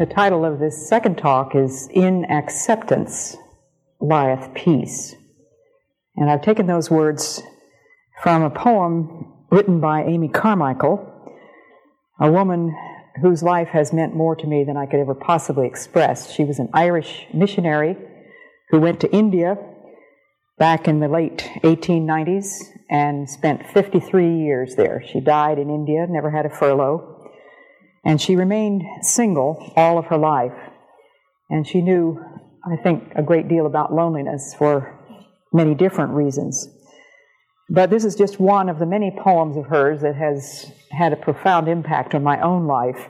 The title of this second talk is In Acceptance Lieth Peace. And I've taken those words from a poem written by Amy Carmichael, a woman whose life has meant more to me than I could ever possibly express. She was an Irish missionary who went to India back in the late 1890s and spent 53 years there. She died in India, never had a furlough, and she remained single all of her life. And she knew, I think, a great deal about loneliness for many different reasons. But this is just one of the many poems of hers that has had a profound impact on my own life,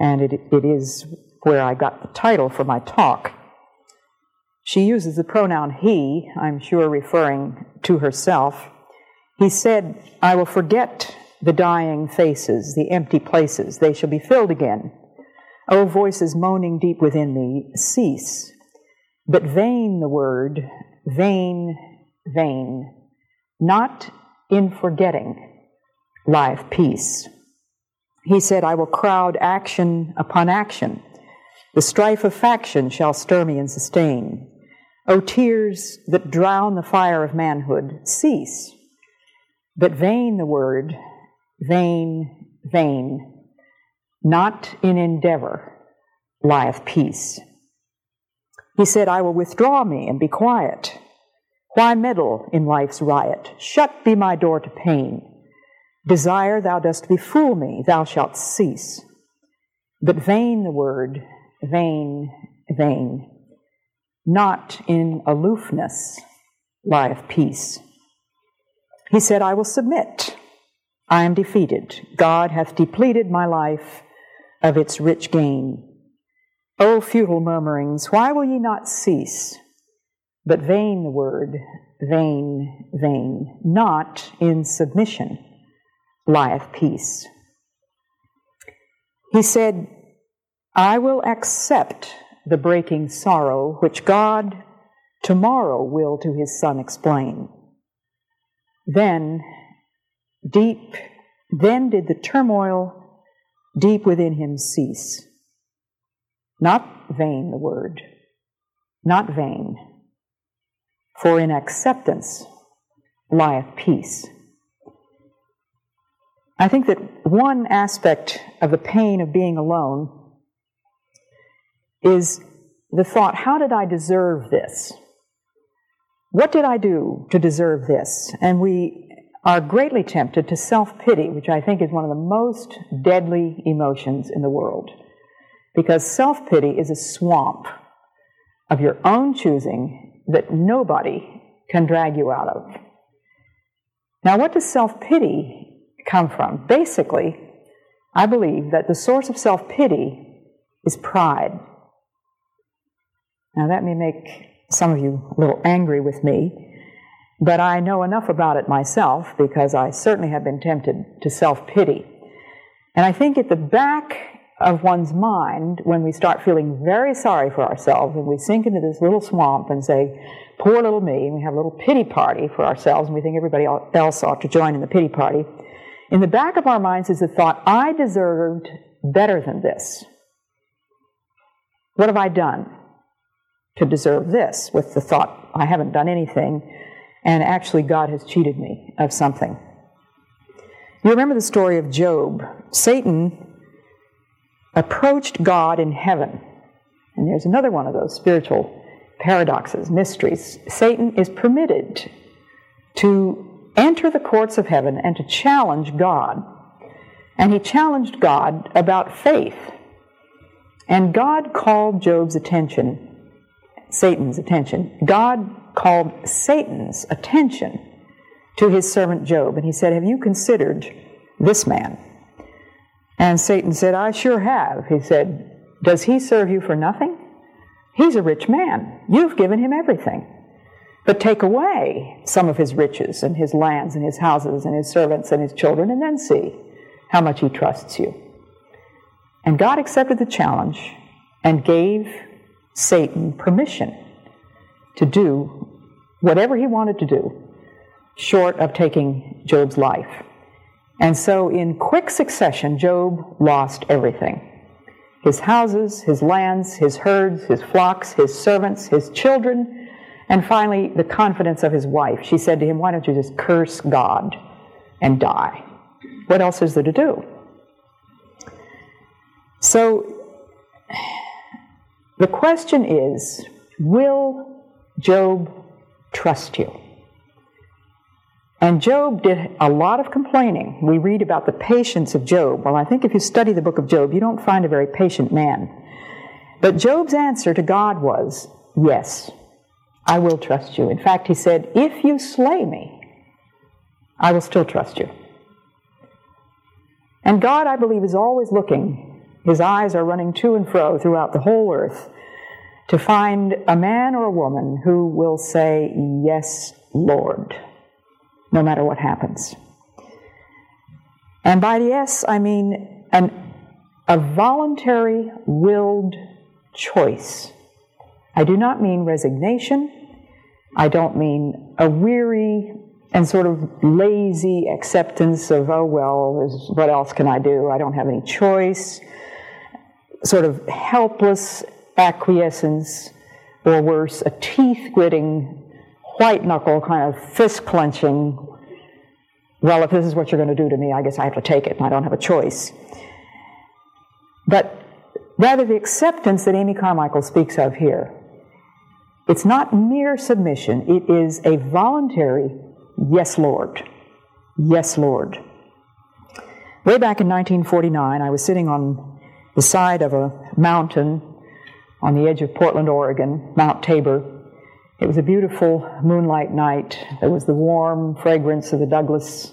and it, it is where I got the title for my talk. She uses the pronoun he, I'm sure referring to herself. He said, I will forget the dying faces, the empty places, they shall be filled again. O voices moaning deep within me, cease. But vain the word, vain, vain. Not in forgetting lieth peace. He said, I will crowd action upon action. The strife of faction shall stir me and sustain. O tears that drown the fire of manhood, cease. But vain the word, vain, vain. Not in endeavor lieth peace. He said, I will withdraw me and be quiet. Why meddle in life's riot? Shut be my door to pain. Desire thou dost befool me, thou shalt cease. But vain the word, vain, vain. Not in aloofness lieth peace. He said, I will submit. I am defeated. God hath depleted my life of its rich gain. O futile murmurings, why will ye not cease? But vain the word, vain, vain. Not in submission lieth peace. He said, I will accept the breaking sorrow which God tomorrow will to his Son explain. Then, deep, then did the turmoil deep within him cease. Not vain the word, not vain, for in acceptance lieth peace. I think that one aspect of the pain of being alone is the thought how did I deserve this? What did I do to deserve this? And we are greatly tempted to self pity, which I think is one of the most deadly emotions in the world. Because self pity is a swamp of your own choosing that nobody can drag you out of. Now, what does self pity come from? Basically, I believe that the source of self pity is pride. Now, that may make some of you a little angry with me, but I know enough about it myself because I certainly have been tempted to self pity. And I think at the back of one's mind, when we start feeling very sorry for ourselves and we sink into this little swamp and say, poor little me, and we have a little pity party for ourselves and we think everybody else ought to join in the pity party, in the back of our minds is the thought, I deserved better than this. What have I done? to deserve this with the thought, I haven't done anything, and actually God has cheated me of something. You remember the story of Job. Satan approached God in heaven. And there's another one of those spiritual paradoxes, mysteries. Satan is permitted to enter the courts of heaven and to challenge God. And he challenged God about faith. And God called Job's attention Satan's attention. God called Satan's attention to his servant Job, and he said, Have you considered this man? And Satan said, I sure have. He said, Does he serve you for nothing? He's a rich man. You've given him everything. But take away some of his riches and his lands and his houses and his servants and his children, and then see how much he trusts you. And God accepted the challenge and gave Satan permission to do whatever he wanted to do, short of taking Job's life. And so, in quick succession, Job lost everything his houses, his lands, his herds, his flocks, his servants, his children, and finally the confidence of his wife. She said to him, Why don't you just curse God and die? What else is there to do? So the question is Will Job trust you? And Job did a lot of complaining. We read about the patience of Job. Well, I think if you study the book of Job, you don't find a very patient man. But Job's answer to God was, Yes, I will trust you. In fact, he said, If you slay me, I will still trust you. And God, I believe, is always looking. His eyes are running to and fro throughout the whole earth to find a man or a woman who will say, Yes, Lord no matter what happens. And by yes, I mean an, a voluntary, willed choice. I do not mean resignation. I don't mean a weary and sort of lazy acceptance of, oh, well, what else can I do? I don't have any choice. Sort of helpless acquiescence, or worse, a teeth gritting white knuckle kind of fist clenching. Well, if this is what you're going to do to me, I guess I have to take it and I don't have a choice. But rather, the acceptance that Amy Carmichael speaks of here, it's not mere submission, it is a voluntary, yes, Lord. Yes, Lord. Way back in 1949, I was sitting on the side of a mountain on the edge of Portland, Oregon, Mount Tabor, it was a beautiful moonlight night. There was the warm fragrance of the Douglas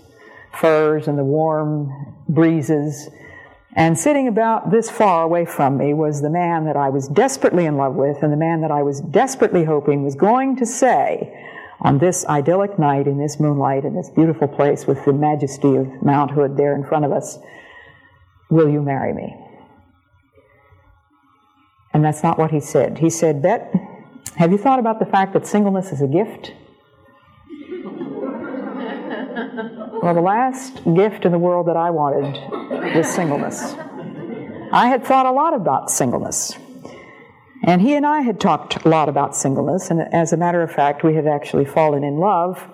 firs and the warm breezes. And sitting about this far away from me was the man that I was desperately in love with and the man that I was desperately hoping was going to say on this idyllic night in this moonlight in this beautiful place with the majesty of Mount Hood there in front of us, Will you marry me? And that's not what he said. He said, Bet, have you thought about the fact that singleness is a gift? well, the last gift in the world that I wanted was singleness. I had thought a lot about singleness. And he and I had talked a lot about singleness, and as a matter of fact, we had actually fallen in love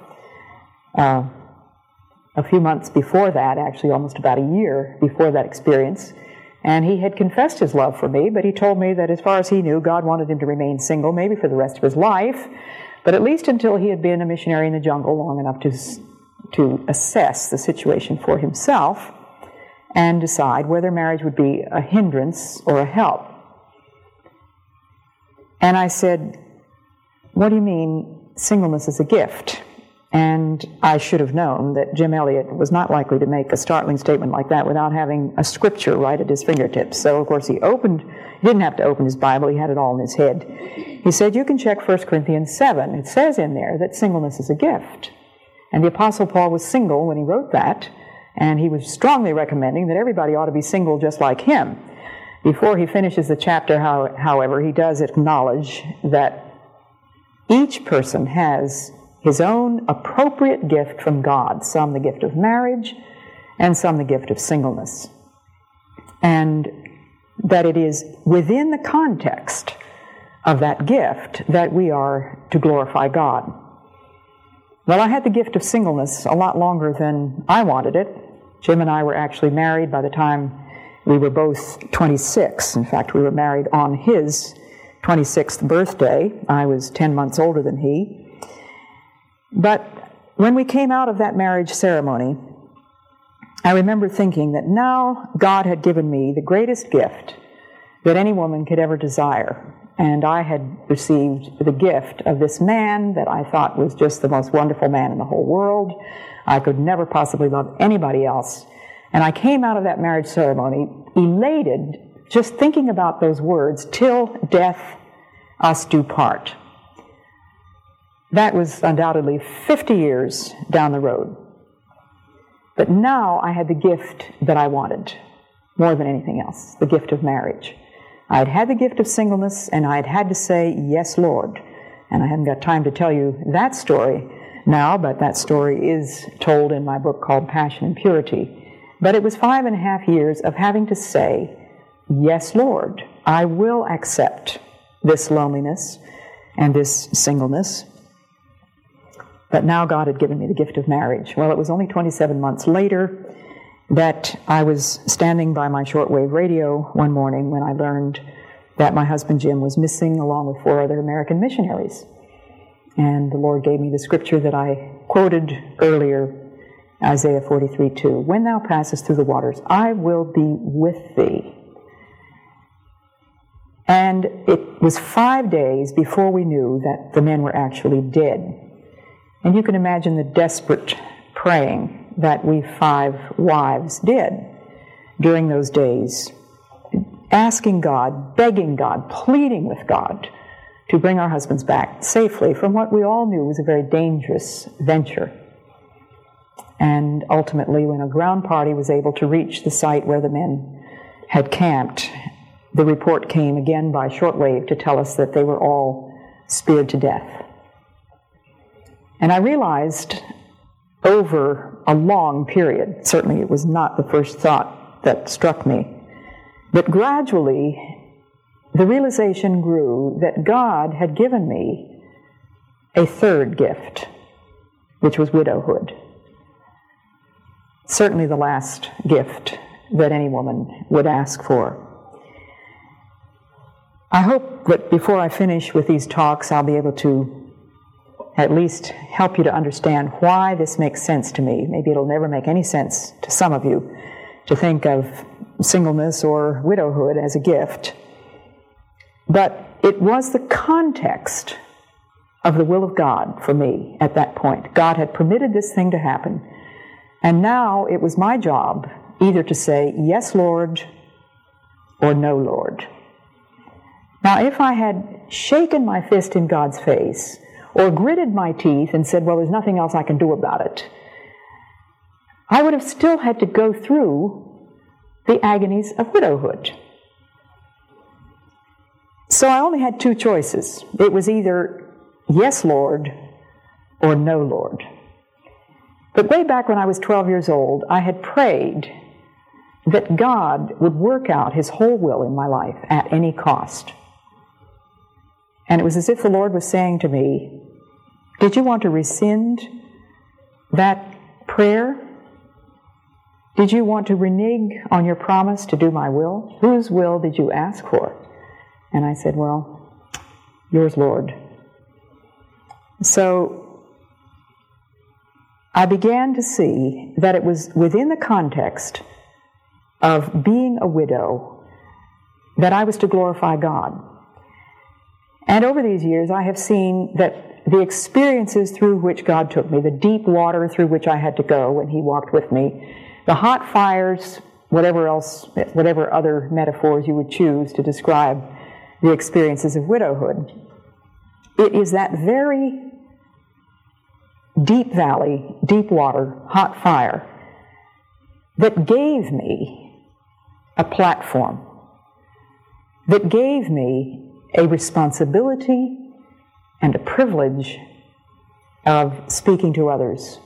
uh, a few months before that, actually almost about a year before that experience. And he had confessed his love for me, but he told me that as far as he knew, God wanted him to remain single, maybe for the rest of his life, but at least until he had been a missionary in the jungle long enough to, to assess the situation for himself and decide whether marriage would be a hindrance or a help. And I said, What do you mean singleness is a gift? And I should have known that Jim Elliot was not likely to make a startling statement like that without having a scripture right at his fingertips. So, of course, he opened, he didn't have to open his Bible, he had it all in his head. He said, You can check 1 Corinthians 7. It says in there that singleness is a gift. And the Apostle Paul was single when he wrote that, and he was strongly recommending that everybody ought to be single just like him. Before he finishes the chapter, however, he does acknowledge that each person has his own appropriate gift from God, some the gift of marriage, and some the gift of singleness. And that it is within the context of that gift that we are to glorify God. Well, I had the gift of singleness a lot longer than I wanted it. Jim and I were actually married by the time we were both 26. In fact, we were married on his 26th birthday. I was 10 months older than he. But when we came out of that marriage ceremony, I remember thinking that now God had given me the greatest gift that any woman could ever desire. And I had received the gift of this man that I thought was just the most wonderful man in the whole world. I could never possibly love anybody else. And I came out of that marriage ceremony elated just thinking about those words, till death us do part. That was undoubtedly 50 years down the road. But now I had the gift that I wanted more than anything else the gift of marriage. I had had the gift of singleness, and I had had to say, Yes, Lord. And I haven't got time to tell you that story now, but that story is told in my book called Passion and Purity. But it was five and a half years of having to say, Yes, Lord, I will accept this loneliness and this singleness. But now God had given me the gift of marriage. Well, it was only 27 months later that I was standing by my shortwave radio one morning when I learned that my husband Jim was missing along with four other American missionaries. And the Lord gave me the scripture that I quoted earlier, Isaiah 43 2. When thou passest through the waters, I will be with thee. And it was five days before we knew that the men were actually dead. And you can imagine the desperate praying that we five wives did during those days, asking God, begging God, pleading with God to bring our husbands back safely from what we all knew was a very dangerous venture. And ultimately, when a ground party was able to reach the site where the men had camped, the report came again by shortwave to tell us that they were all speared to death. And I realized over a long period, certainly it was not the first thought that struck me, but gradually the realization grew that God had given me a third gift, which was widowhood. Certainly the last gift that any woman would ask for. I hope that before I finish with these talks, I'll be able to at least help you to understand why this makes sense to me. Maybe it'll never make any sense to some of you to think of singleness or widowhood as a gift. But it was the context of the will of God for me at that point. God had permitted this thing to happen. And now it was my job either to say, Yes, Lord, or No, Lord. Now, if I had shaken my fist in God's face or gritted my teeth and said, Well, there's nothing else I can do about it, I would have still had to go through the agonies of widowhood. So I only had two choices. It was either yes, Lord, or no, Lord. But way back when I was 12 years old, I had prayed that God would work out his whole will in my life at any cost. And it was as if the Lord was saying to me, Did you want to rescind that prayer? Did you want to renege on your promise to do my will? Whose will did you ask for? And I said, Well, yours, Lord. So I began to see that it was within the context of being a widow that I was to glorify God. And over these years, I have seen that the experiences through which God took me, the deep water through which I had to go when He walked with me, the hot fires, whatever else, whatever other metaphors you would choose to describe the experiences of widowhood. It is that very deep valley, deep water, hot fire that gave me a platform, that gave me a responsibility and a privilege of speaking to others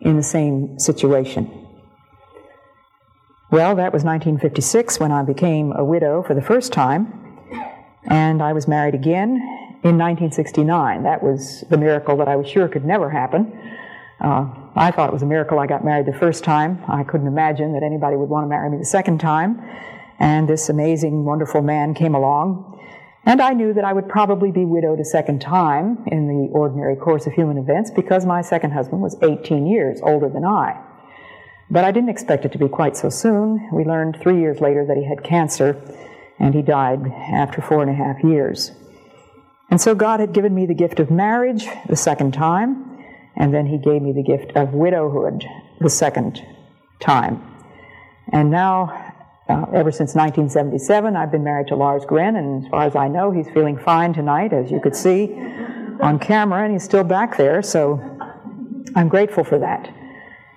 in the same situation. Well, that was 1956 when I became a widow for the first time. And I was married again in 1969. That was the miracle that I was sure could never happen. Uh, I thought it was a miracle I got married the first time. I couldn't imagine that anybody would want to marry me the second time. And this amazing, wonderful man came along. And I knew that I would probably be widowed a second time in the ordinary course of human events because my second husband was 18 years older than I. But I didn't expect it to be quite so soon. We learned three years later that he had cancer and he died after four and a half years. And so God had given me the gift of marriage the second time, and then he gave me the gift of widowhood the second time. And now uh, ever since 1977. I've been married to Lars Gren, and as far as I know, he's feeling fine tonight, as you could see on camera, and he's still back there, so I'm grateful for that.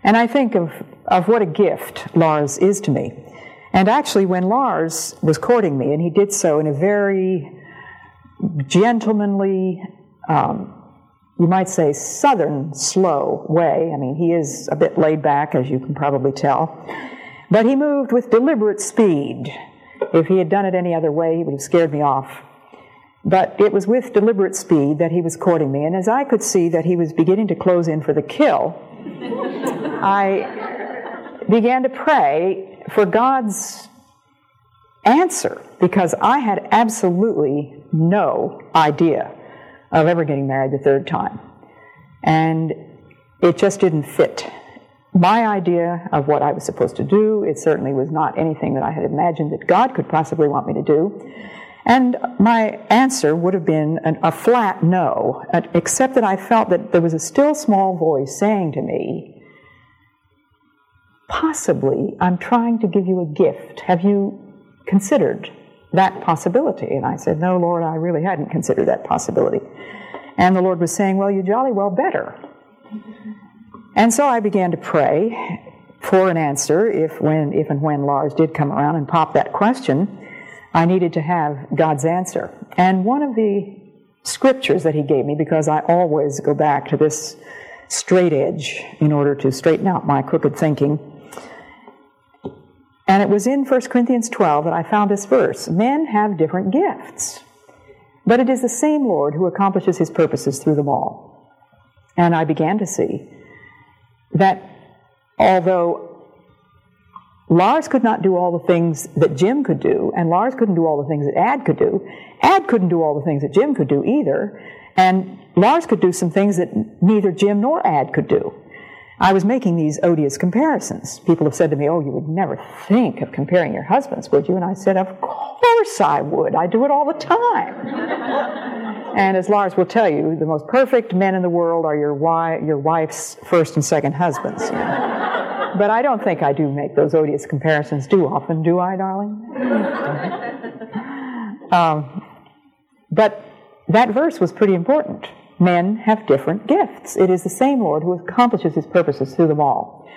And I think of, of what a gift Lars is to me. And actually, when Lars was courting me, and he did so in a very gentlemanly, um, you might say southern, slow way. I mean, he is a bit laid back, as you can probably tell. But he moved with deliberate speed. If he had done it any other way, he would have scared me off. But it was with deliberate speed that he was courting me, and as I could see that he was beginning to close in for the kill, I began to pray for God's answer because I had absolutely no idea of ever getting married the third time. And it just didn't fit my idea of what I was supposed to do. It certainly was not anything that I had imagined that God could possibly want me to do. And my answer would have been an, a flat no, uh, except that I felt that there was a still small voice saying to me, Possibly I'm trying to give you a gift. Have you considered that possibility? And I said, No, Lord, I really hadn't considered that possibility. And the Lord was saying, Well, you jolly well better. And so I began to pray for an answer if, when, if and when Lars did come around and pop that question. I needed to have God's answer. And one of the scriptures that he gave me, because I always go back to this straight edge in order to straighten out my crooked thinking, and it was in 1 Corinthians 12 that I found this verse Men have different gifts, but it is the same Lord who accomplishes his purposes through them all. And I began to see that although Lars could not do all the things that Jim could do, and Lars couldn't do all the things that Ad could do, Ad couldn't do all the things that Jim could do either, and Lars could do some things that neither Jim nor Ad could do. I was making these odious comparisons. People have said to me, Oh, you would never think of comparing your husbands, would you? And I said, Of course I would. I do it all the time. and as Lars will tell you, the most perfect men in the world are your, wife, your wife's first and second husbands. You know? but I don't think I do make those odious comparisons too often, do I, darling? um, but that verse was pretty important men have different gifts. It is the same Lord who accomplishes his purposes through them all.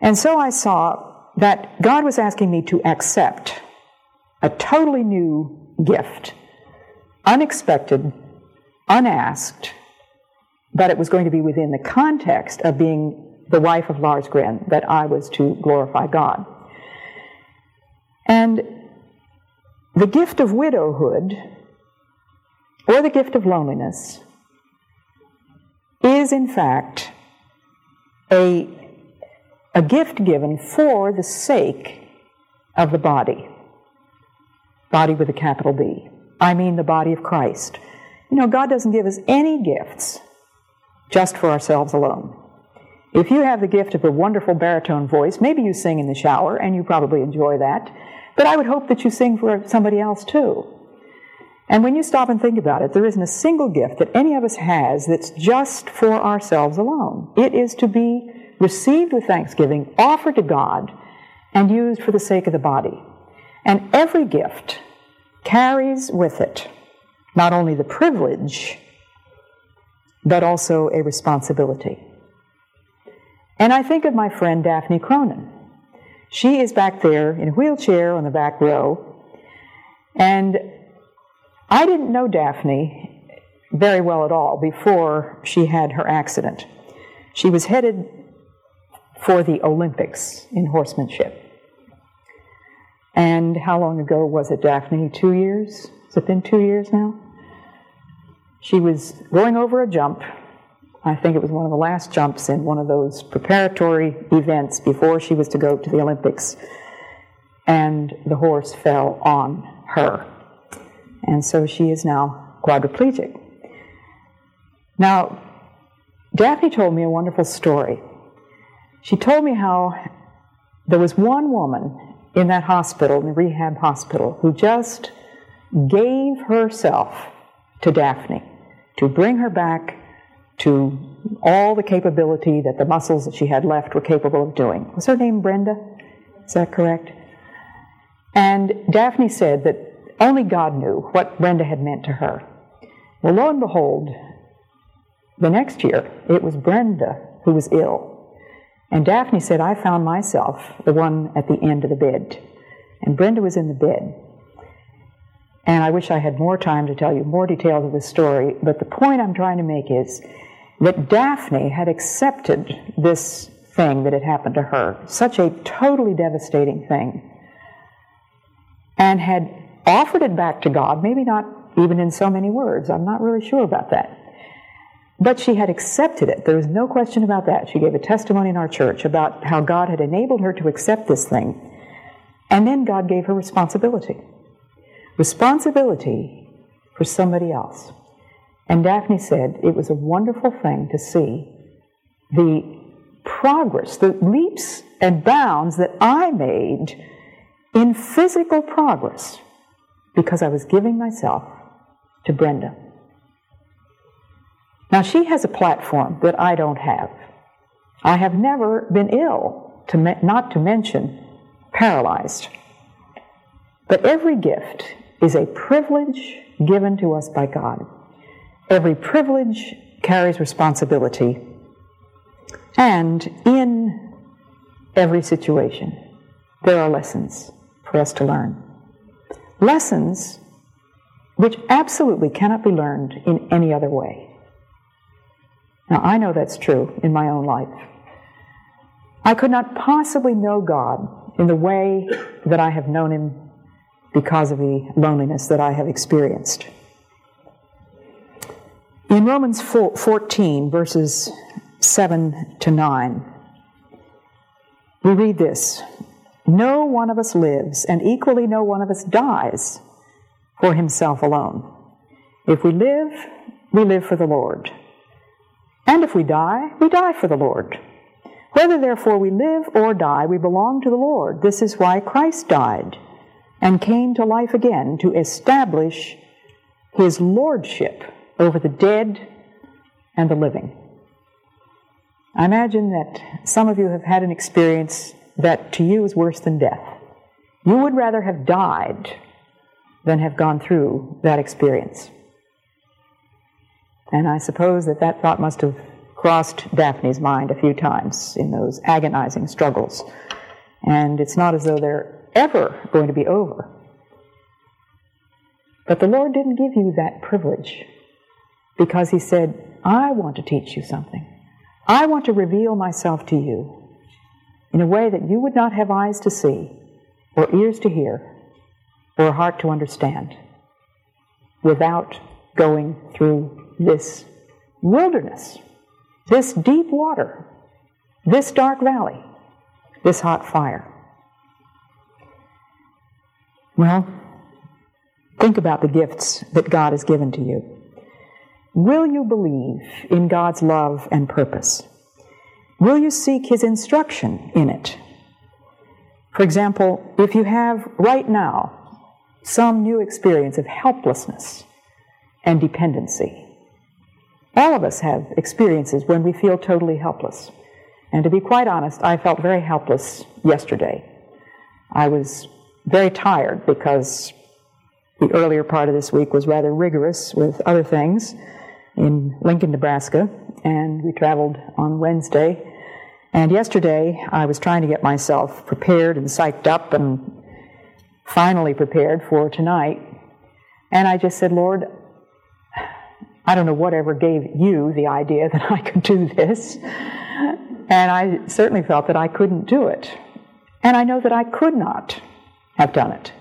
And so I saw that God was asking me to accept a totally new gift, unexpected, unasked, but it was going to be within the context of being the wife of Lars Gren that I was to glorify God. And the gift of widowhood or the gift of loneliness is in fact a, a gift given for the sake of the body. Body with a capital B. I mean the body of Christ. You know, God doesn't give us any gifts just for ourselves alone. If you have the gift of a wonderful baritone voice, maybe you sing in the shower, and you probably enjoy that, but I would hope that you sing for somebody else too. And when you stop and think about it, there isn't a single gift that any of us has that's just for ourselves alone. It is to be received with thanksgiving, offered to God, and used for the sake of the body. And every gift carries with it not only the privilege, but also a responsibility. And I think of my friend Daphne Cronin. She is back there in a wheelchair on the back row, and I didn't know Daphne very well at all before she had her accident. She was headed for the Olympics in horsemanship. And how long ago was it, Daphne? Two years? Has it been two years now? She was going over a jump. I think it was one of the last jumps in one of those preparatory events before she was to go to the Olympics. And the horse fell on her and so she is now quadriplegic. Now, Daphne told me a wonderful story. She told me how there was one woman in that hospital, in the rehab hospital, who just gave herself to Daphne to bring her back to all the capability that the muscles that she had left were capable of doing. Was her name Brenda? Is that correct? And Daphne said that only God knew what Brenda had meant to her. Well, lo and behold, the next year, it was Brenda who was ill. And Daphne said, I found myself the one at the end of the bed. And Brenda was in the bed. And I wish I had more time to tell you more details of this story, but the point I'm trying to make is that Daphne had accepted this thing that had happened to her, such a totally devastating thing, and had offered it back to God, maybe not even in so many words. I'm not really sure about that. But she had accepted it. There was no question about that. She gave a testimony in our church about how God had enabled her to accept this thing. And then God gave her responsibility responsibility for somebody else. And Daphne said it was a wonderful thing to see the progress, the leaps and bounds that I made in physical progress because I was giving myself to Brenda. Now, she has a platform that I don't have. I have never been ill, to me- not to mention paralyzed. But every gift is a privilege given to us by God. Every privilege carries responsibility. And in every situation, there are lessons for us to learn. Lessons which absolutely cannot be learned in any other way. Now, I know that's true in my own life. I could not possibly know God in the way that I have known Him because of the loneliness that I have experienced. In Romans 14, verses 7 to 9, we read this No one of us lives, and equally no one of us dies for himself alone. If we live, we live for the Lord. And if we die, we die for the Lord. Whether therefore we live or die, we belong to the Lord. This is why Christ died and came to life again to establish his lordship over the dead and the living. I imagine that some of you have had an experience that to you is worse than death. You would rather have died than have gone through that experience. And I suppose that that thought must have crossed Daphne's mind a few times in those agonizing struggles. And it's not as though they're ever going to be over. But the Lord didn't give you that privilege because He said, I want to teach you something. I want to reveal myself to you in a way that you would not have eyes to see, or ears to hear, or a heart to understand without going through this wilderness, this deep water, this dark valley, this hot fire. Well, think about the gifts that God has given to you. Will you believe in God's love and purpose? Will you seek His instruction in it? For example, if you have right now some new experience of helplessness and dependency, all of us have experiences when we feel totally helpless. And to be quite honest, I felt very helpless yesterday. I was very tired because the earlier part of this week was rather rigorous with other things in Lincoln, Nebraska, and we traveled on Wednesday. And yesterday, I was trying to get myself prepared and psyched up and finally prepared for tonight. And I just said, Lord, I don't know whatever gave you the idea that I could do this. And I certainly felt that I couldn't do it. And I know that I could not have done it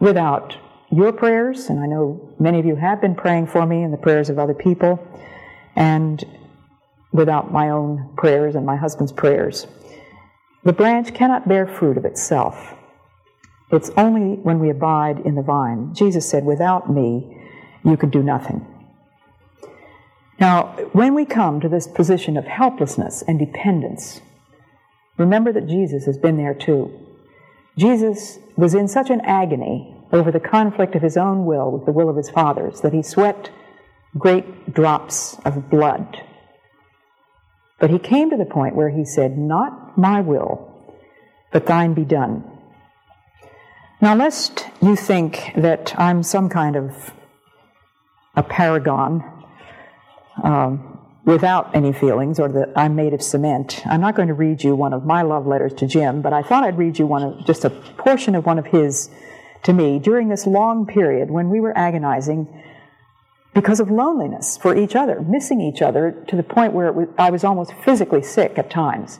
without your prayers, and I know many of you have been praying for me and the prayers of other people, and without my own prayers and my husband's prayers. The branch cannot bear fruit of itself. It's only when we abide in the vine. Jesus said, Without me, you could do nothing. Now, when we come to this position of helplessness and dependence, remember that Jesus has been there too. Jesus was in such an agony over the conflict of his own will with the will of his Father's that he sweat great drops of blood. But he came to the point where he said, Not my will, but thine be done. Now, lest you think that I'm some kind of a paragon um, without any feelings or that I'm made of cement, I'm not going to read you one of my love letters to Jim, but I thought I'd read you one of just a portion of one of his to me during this long period when we were agonizing because of loneliness for each other, missing each other to the point where was, I was almost physically sick at times.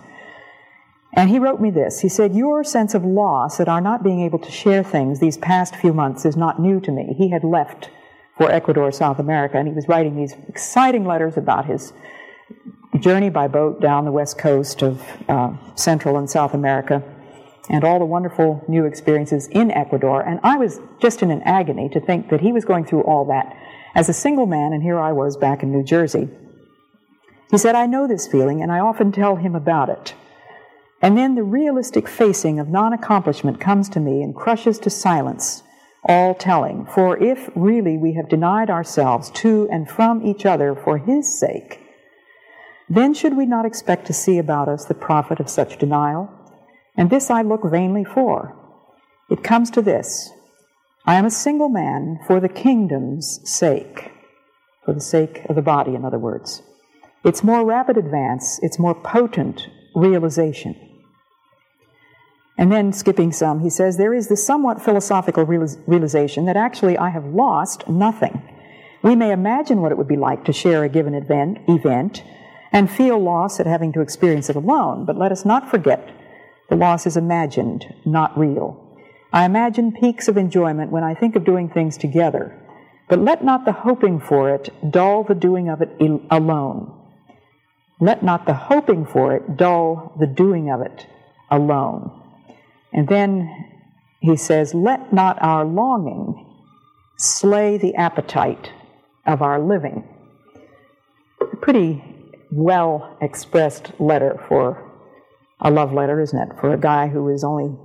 And he wrote me this. He said, Your sense of loss at our not being able to share things these past few months is not new to me. He had left for Ecuador, South America, and he was writing these exciting letters about his journey by boat down the west coast of uh, Central and South America and all the wonderful new experiences in Ecuador. And I was just in an agony to think that he was going through all that as a single man, and here I was back in New Jersey. He said, I know this feeling, and I often tell him about it. And then the realistic facing of non accomplishment comes to me and crushes to silence all telling. For if really we have denied ourselves to and from each other for His sake, then should we not expect to see about us the profit of such denial? And this I look vainly for. It comes to this I am a single man for the kingdom's sake, for the sake of the body, in other words. Its more rapid advance, its more potent realization. And then, skipping some, he says, There is the somewhat philosophical realization that actually I have lost nothing. We may imagine what it would be like to share a given event, event and feel loss at having to experience it alone, but let us not forget the loss is imagined, not real. I imagine peaks of enjoyment when I think of doing things together, but let not the hoping for it dull the doing of it alone. Let not the hoping for it dull the doing of it alone. And then he says, Let not our longing slay the appetite of our living. A pretty well expressed letter for a love letter, isn't it? For a guy who is only,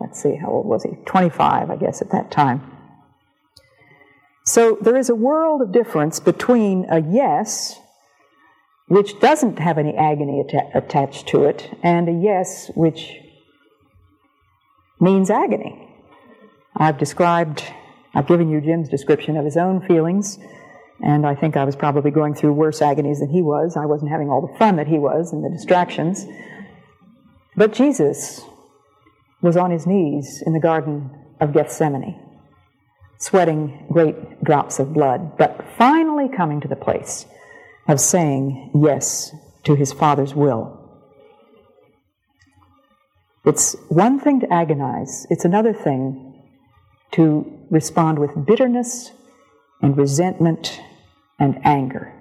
let's see, how old was he? 25, I guess, at that time. So there is a world of difference between a yes, which doesn't have any agony atta- attached to it, and a yes which means agony. I've described, I've given you Jim's description of his own feelings, and I think I was probably going through worse agonies than he was. I wasn't having all the fun that he was and the distractions. But Jesus was on his knees in the Garden of Gethsemane, sweating great drops of blood, but finally coming to the place of saying yes to his Father's will. It's one thing to agonize, it's another thing to respond with bitterness and resentment and anger.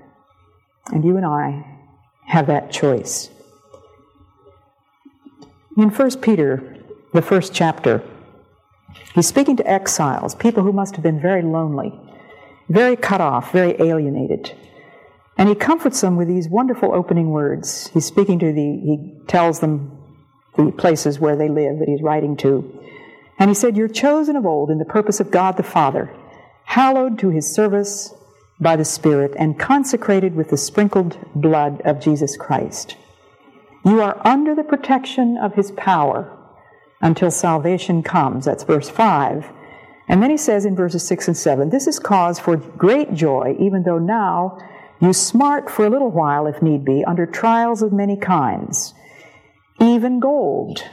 And you and I have that choice. In 1 Peter, the first chapter, he's speaking to exiles, people who must have been very lonely, very cut off, very alienated. And he comforts them with these wonderful opening words. He's speaking to the, he tells them the places where they live that he's writing to. And he said, You're chosen of old in the purpose of God the Father, hallowed to his service by the Spirit, and consecrated with the sprinkled blood of Jesus Christ. You are under the protection of his power until salvation comes. That's verse 5. And then he says in verses 6 and 7 This is cause for great joy, even though now you smart for a little while, if need be, under trials of many kinds even gold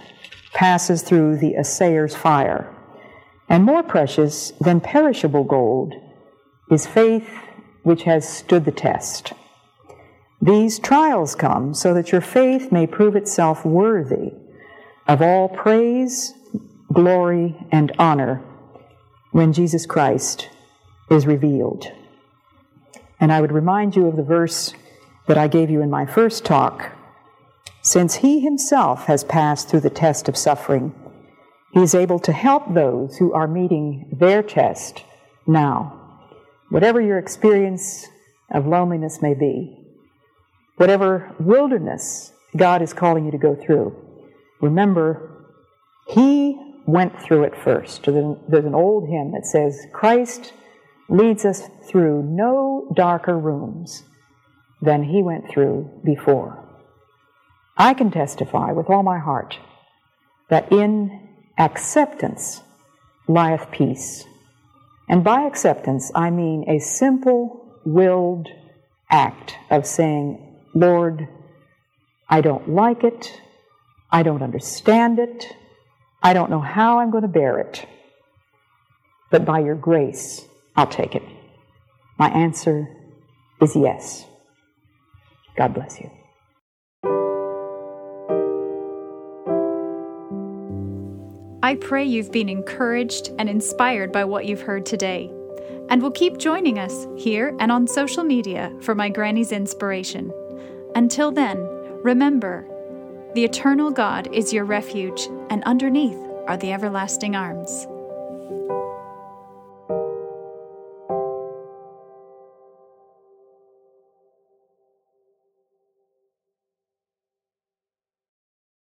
passes through the assayer's fire. And more precious than perishable gold is faith which has stood the test. These trials come so that your faith may prove itself worthy of all praise, glory, and honor when Jesus Christ is revealed. And I would remind you of the verse that I gave you in my first talk since he himself has passed through the test of suffering, he is able to help those who are meeting their test now. Whatever your experience of loneliness may be, whatever wilderness God is calling you to go through, remember, He went through it first. There's an old hymn that says, Christ leads us through no darker rooms than He went through before. I can testify with all my heart that in acceptance lieth peace. And by acceptance, I mean a simple willed act of saying, Lord, I don't like it. I don't understand it. I don't know how I'm going to bear it. But by your grace, I'll take it. My answer is yes. God bless you. I pray you've been encouraged and inspired by what you've heard today, and will keep joining us here and on social media for my Granny's inspiration. Until then, remember the eternal God is your refuge, and underneath are the everlasting arms.